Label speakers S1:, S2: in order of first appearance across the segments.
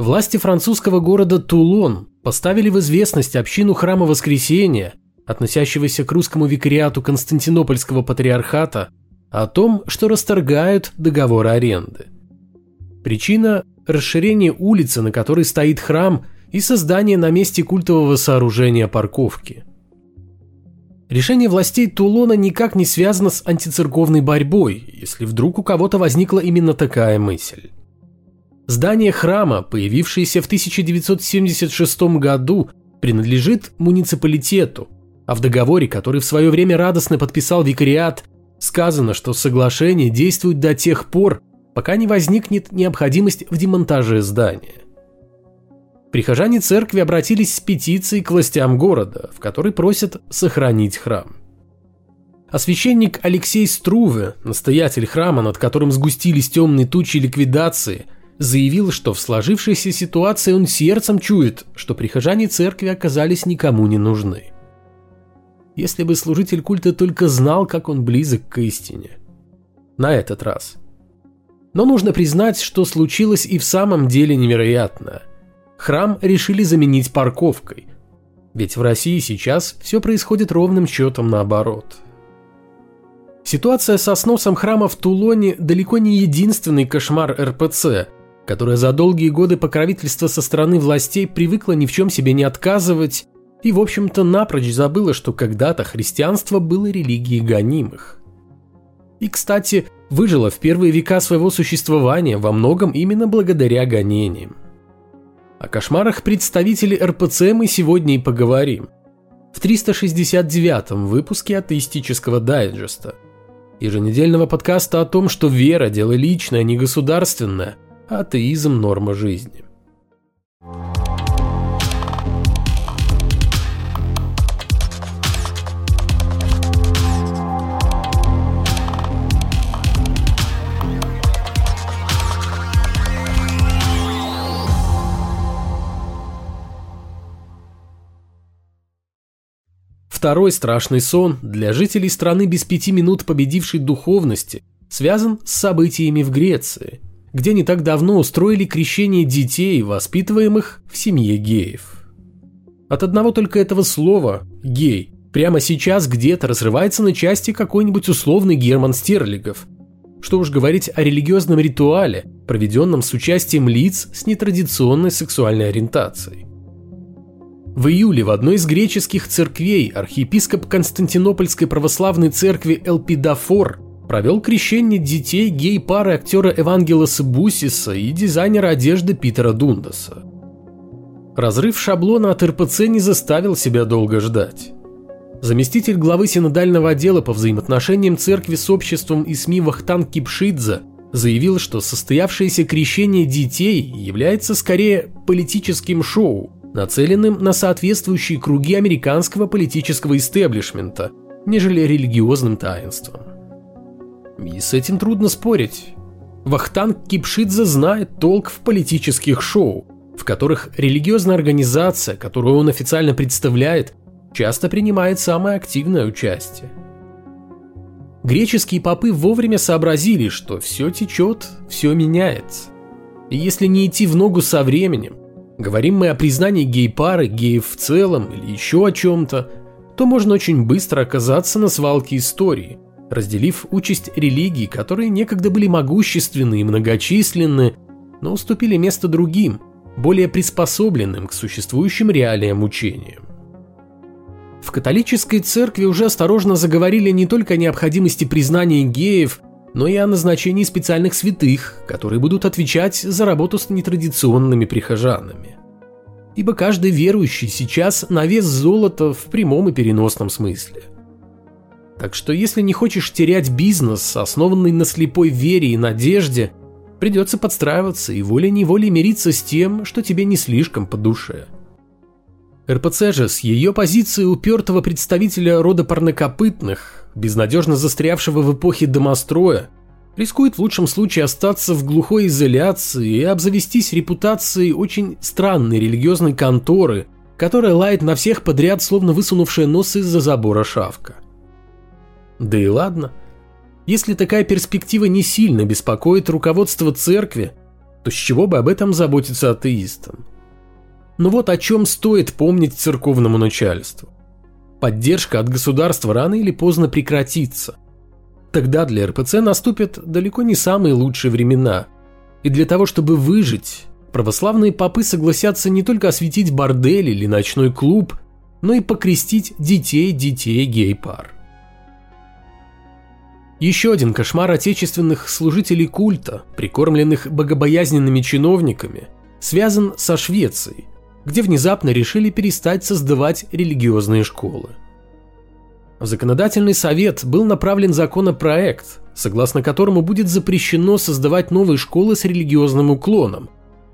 S1: Власти французского города Тулон поставили в известность общину храма Воскресения, относящегося к русскому викариату Константинопольского патриархата, о том, что расторгают договор аренды. Причина – расширение улицы, на которой стоит храм, и создание на месте культового сооружения парковки. Решение властей Тулона никак не связано с антицерковной борьбой, если вдруг у кого-то возникла именно такая мысль. Здание храма, появившееся в 1976 году, принадлежит муниципалитету, а в договоре, который в свое время радостно подписал викариат, сказано, что соглашение действует до тех пор, пока не возникнет необходимость в демонтаже здания. Прихожане церкви обратились с петицией к властям города, в которой просят сохранить храм. А священник Алексей Струве, настоятель храма, над которым сгустились темные тучи ликвидации, заявил, что в сложившейся ситуации он сердцем чует, что прихожане церкви оказались никому не нужны. Если бы служитель культа только знал, как он близок к истине. На этот раз. Но нужно признать, что случилось и в самом деле невероятно. Храм решили заменить парковкой. Ведь в России сейчас все происходит ровным счетом наоборот. Ситуация со сносом храма в Тулоне далеко не единственный кошмар РПЦ, которая за долгие годы покровительства со стороны властей привыкла ни в чем себе не отказывать и, в общем-то, напрочь забыла, что когда-то христианство было религией гонимых. И, кстати, выжила в первые века своего существования во многом именно благодаря гонениям. О кошмарах представителей РПЦ мы сегодня и поговорим. В 369-м выпуске атеистического дайджеста. Еженедельного подкаста о том, что вера – дело личное, а не государственное, атеизм – норма жизни. Второй страшный сон для жителей страны без пяти минут победившей духовности связан с событиями в Греции, где не так давно устроили крещение детей, воспитываемых в семье геев. От одного только этого слова «гей» прямо сейчас где-то разрывается на части какой-нибудь условный Герман Стерлигов. Что уж говорить о религиозном ритуале, проведенном с участием лиц с нетрадиционной сексуальной ориентацией. В июле в одной из греческих церквей архиепископ Константинопольской православной церкви Элпидафор провел крещение детей гей-пары актера Евангелоса Бусиса и дизайнера одежды Питера Дундаса. Разрыв шаблона от РПЦ не заставил себя долго ждать. Заместитель главы синодального отдела по взаимоотношениям церкви с обществом и СМИ Вахтан Кипшидзе заявил, что состоявшееся крещение детей является скорее политическим шоу, нацеленным на соответствующие круги американского политического истеблишмента, нежели религиозным таинством. И с этим трудно спорить. Вахтанг Кипшидзе знает толк в политических шоу, в которых религиозная организация, которую он официально представляет, часто принимает самое активное участие. Греческие попы вовремя сообразили, что все течет, все меняется. И если не идти в ногу со временем, Говорим мы о признании гей-пары, геев в целом или еще о чем-то, то можно очень быстро оказаться на свалке истории, разделив участь религий, которые некогда были могущественны и многочисленны, но уступили место другим, более приспособленным к существующим реалиям учениям. В католической церкви уже осторожно заговорили не только о необходимости признания геев, но и о назначении специальных святых, которые будут отвечать за работу с нетрадиционными прихожанами. Ибо каждый верующий сейчас на вес золота в прямом и переносном смысле. Так что если не хочешь терять бизнес, основанный на слепой вере и надежде, придется подстраиваться и волей-неволей мириться с тем, что тебе не слишком по душе. РПЦ же с ее позиции упертого представителя рода парнокопытных безнадежно застрявшего в эпохе домостроя, рискует в лучшем случае остаться в глухой изоляции и обзавестись репутацией очень странной религиозной конторы, которая лает на всех подряд, словно высунувшая нос из-за забора шавка. Да и ладно. Если такая перспектива не сильно беспокоит руководство церкви, то с чего бы об этом заботиться атеистам? Но вот о чем стоит помнить церковному начальству. Поддержка от государства рано или поздно прекратится. Тогда для РПЦ наступят далеко не самые лучшие времена. И для того, чтобы выжить, православные попы согласятся не только осветить бордель или ночной клуб, но и покрестить детей детей гей-пар. Еще один кошмар отечественных служителей культа, прикормленных богобоязненными чиновниками, связан со Швецией, где внезапно решили перестать создавать религиозные школы. В законодательный совет был направлен законопроект, согласно которому будет запрещено создавать новые школы с религиозным уклоном,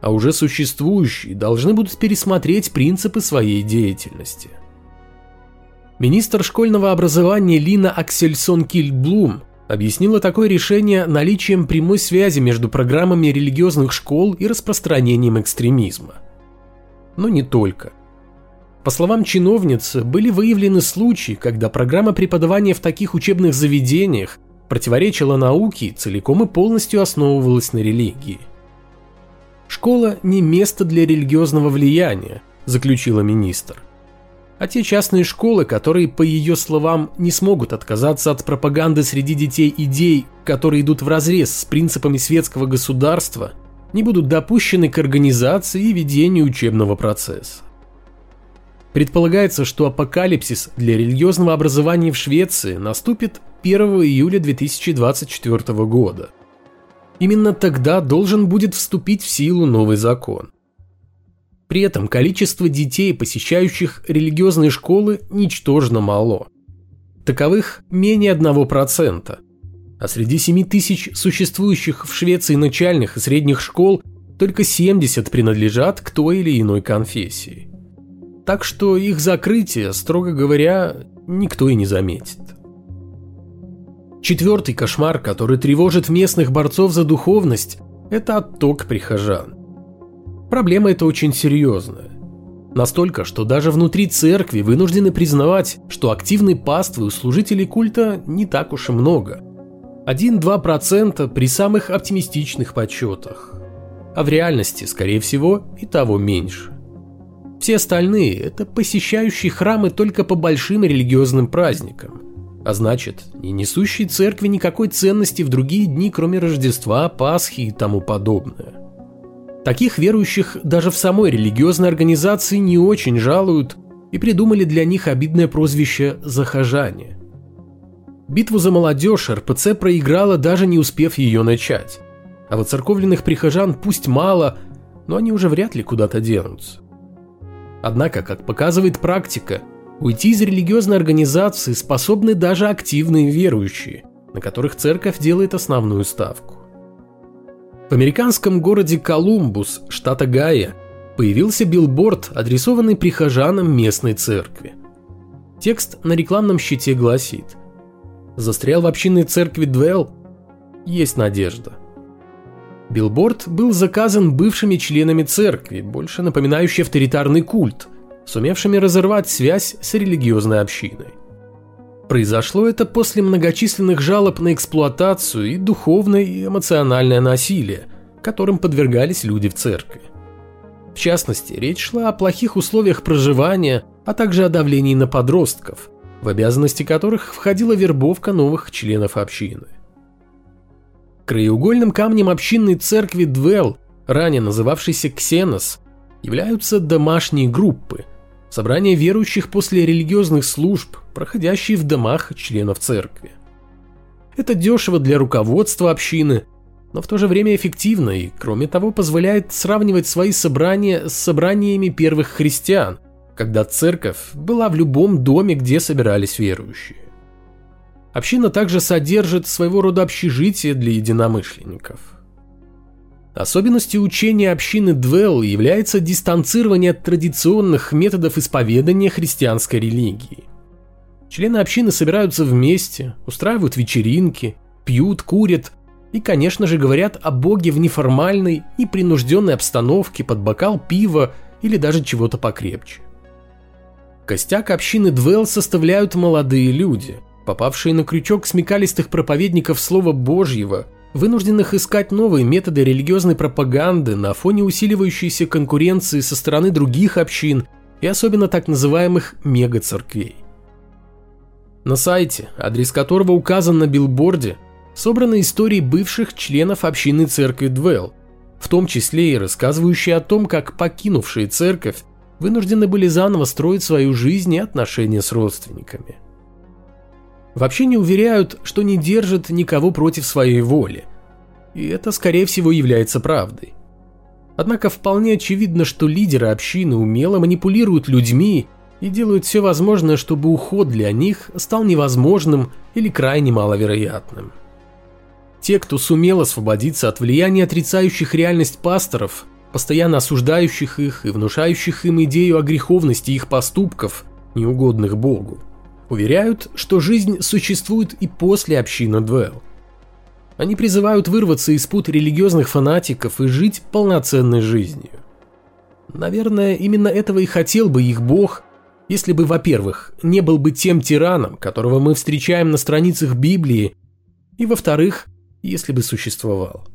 S1: а уже существующие должны будут пересмотреть принципы своей деятельности. Министр школьного образования Лина Аксельсон Кильблум объяснила такое решение наличием прямой связи между программами религиозных школ и распространением экстремизма. Но не только. По словам чиновницы, были выявлены случаи, когда программа преподавания в таких учебных заведениях противоречила науке и целиком и полностью основывалась на религии. «Школа не место для религиозного влияния», – заключила министр. А те частные школы, которые, по ее словам, не смогут отказаться от пропаганды среди детей идей, которые идут вразрез с принципами светского государства, не будут допущены к организации и ведению учебного процесса. Предполагается, что апокалипсис для религиозного образования в Швеции наступит 1 июля 2024 года. Именно тогда должен будет вступить в силу новый закон. При этом количество детей, посещающих религиозные школы, ничтожно мало. Таковых менее 1%. А среди 7 тысяч существующих в Швеции начальных и средних школ только 70 принадлежат к той или иной конфессии. Так что их закрытие, строго говоря, никто и не заметит. Четвертый кошмар, который тревожит местных борцов за духовность, это отток прихожан. Проблема эта очень серьезная. Настолько, что даже внутри церкви вынуждены признавать, что активной паствы у служителей культа не так уж и много. 1-2% при самых оптимистичных подсчетах. А в реальности, скорее всего, и того меньше. Все остальные – это посещающие храмы только по большим религиозным праздникам. А значит, не несущие церкви никакой ценности в другие дни, кроме Рождества, Пасхи и тому подобное. Таких верующих даже в самой религиозной организации не очень жалуют и придумали для них обидное прозвище «захожане». Битву за молодежь РПЦ проиграла, даже не успев ее начать. А вот церковленных прихожан пусть мало, но они уже вряд ли куда-то денутся. Однако, как показывает практика, уйти из религиозной организации способны даже активные верующие, на которых церковь делает основную ставку. В американском городе Колумбус, штата Гая, появился билборд, адресованный прихожанам местной церкви. Текст на рекламном щите гласит «Застрял в общинной церкви Двелл? Есть надежда». Билборд был заказан бывшими членами церкви, больше напоминающий авторитарный культ, сумевшими разорвать связь с религиозной общиной. Произошло это после многочисленных жалоб на эксплуатацию и духовное и эмоциональное насилие, которым подвергались люди в церкви. В частности, речь шла о плохих условиях проживания, а также о давлении на подростков, в обязанности которых входила вербовка новых членов общины. Краеугольным камнем общинной церкви Двел, ранее называвшейся Ксенос, являются домашние группы, собрания верующих после религиозных служб, проходящие в домах членов церкви. Это дешево для руководства общины, но в то же время эффективно и, кроме того, позволяет сравнивать свои собрания с собраниями первых христиан, когда церковь была в любом доме, где собирались верующие. Община также содержит своего рода общежитие для единомышленников. Особенностью учения общины Двелл является дистанцирование от традиционных методов исповедания христианской религии. Члены общины собираются вместе, устраивают вечеринки, пьют, курят и, конечно же, говорят о Боге в неформальной, непринужденной обстановке под бокал пива или даже чего-то покрепче. Костяк общины Двелл составляют молодые люди – попавшие на крючок смекалистых проповедников Слова Божьего вынужденных искать новые методы религиозной пропаганды на фоне усиливающейся конкуренции со стороны других общин и особенно так называемых мегацерквей. На сайте, адрес которого указан на билборде, собраны истории бывших членов общины церкви Двелл, в том числе и рассказывающие о том, как покинувшие церковь вынуждены были заново строить свою жизнь и отношения с родственниками. Вообще не уверяют, что не держат никого против своей воли. И это, скорее всего, является правдой. Однако вполне очевидно, что лидеры общины умело манипулируют людьми и делают все возможное, чтобы уход для них стал невозможным или крайне маловероятным. Те, кто сумел освободиться от влияния отрицающих реальность пасторов, постоянно осуждающих их и внушающих им идею о греховности их поступков, неугодных Богу, уверяют, что жизнь существует и после общины Двелл. Они призывают вырваться из пут религиозных фанатиков и жить полноценной жизнью. Наверное, именно этого и хотел бы их Бог, если бы, во-первых, не был бы тем тираном, которого мы встречаем на страницах Библии, и, во-вторых, если бы существовал.